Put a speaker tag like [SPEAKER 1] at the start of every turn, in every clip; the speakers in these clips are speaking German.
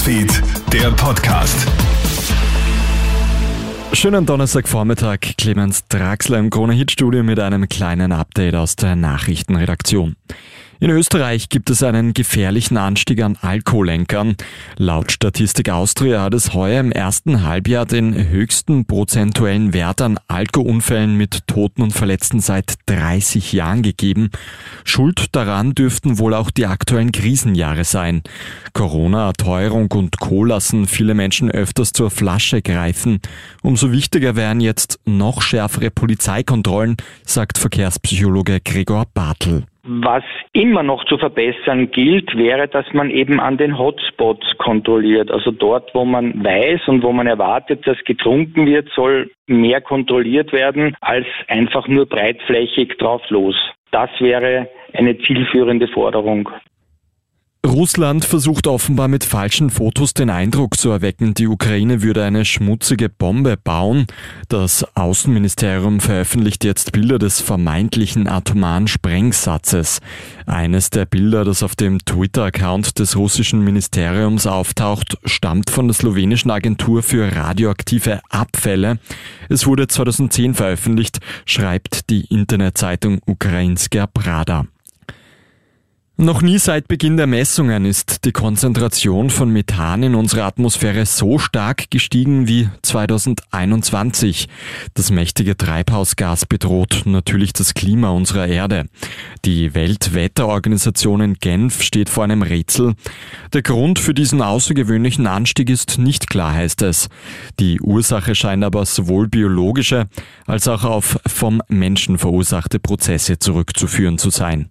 [SPEAKER 1] Newsfeed, der Podcast.
[SPEAKER 2] Schönen Donnerstagvormittag, Clemens Draxler im Krone-Hit-Studio mit einem kleinen Update aus der Nachrichtenredaktion. In Österreich gibt es einen gefährlichen Anstieg an Alkoholenkern. Laut Statistik Austria hat es heuer im ersten Halbjahr den höchsten prozentuellen Wert an Alkoholunfällen mit Toten und Verletzten seit 30 Jahren gegeben. Schuld daran dürften wohl auch die aktuellen Krisenjahre sein. Corona, Teuerung und Co. lassen viele Menschen öfters zur Flasche greifen. Umso wichtiger wären jetzt noch schärfere Polizeikontrollen, sagt Verkehrspsychologe Gregor Bartel.
[SPEAKER 3] Was immer noch zu verbessern gilt, wäre, dass man eben an den Hotspots kontrolliert. Also dort, wo man weiß und wo man erwartet, dass getrunken wird, soll mehr kontrolliert werden als einfach nur breitflächig drauf los. Das wäre eine zielführende Forderung.
[SPEAKER 2] Russland versucht offenbar mit falschen Fotos den Eindruck zu erwecken, die Ukraine würde eine schmutzige Bombe bauen. Das Außenministerium veröffentlicht jetzt Bilder des vermeintlichen atomaren Sprengsatzes. Eines der Bilder, das auf dem Twitter-Account des russischen Ministeriums auftaucht, stammt von der slowenischen Agentur für radioaktive Abfälle. Es wurde 2010 veröffentlicht, schreibt die Internetzeitung Ukrainska Prada. Noch nie seit Beginn der Messungen ist die Konzentration von Methan in unserer Atmosphäre so stark gestiegen wie 2021. Das mächtige Treibhausgas bedroht natürlich das Klima unserer Erde. Die Weltwetterorganisation in Genf steht vor einem Rätsel. Der Grund für diesen außergewöhnlichen Anstieg ist nicht klar, heißt es. Die Ursache scheint aber sowohl biologische als auch auf vom Menschen verursachte Prozesse zurückzuführen zu sein.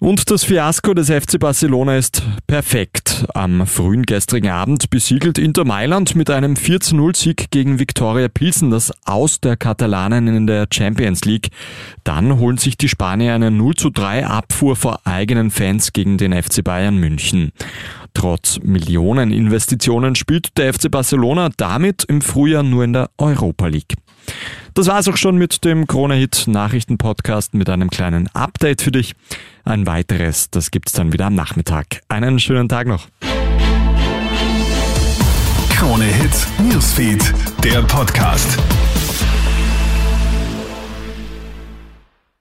[SPEAKER 2] Und das Fiasko des FC Barcelona ist perfekt. Am frühen gestrigen Abend besiegelt Inter Mailand mit einem 4-0-Sieg gegen Viktoria Pilsen das Aus der Katalanen in der Champions League. Dann holen sich die Spanier eine 0-3 Abfuhr vor eigenen Fans gegen den FC Bayern München. Trotz Millioneninvestitionen spielt der FC Barcelona damit im Frühjahr nur in der Europa League. Das war's auch schon mit dem Krone-Hit Nachrichten-Podcast mit einem kleinen Update für dich. Ein weiteres, das gibt's dann wieder am Nachmittag. Einen schönen Tag noch.
[SPEAKER 1] Krone-Hit Newsfeed, der Podcast.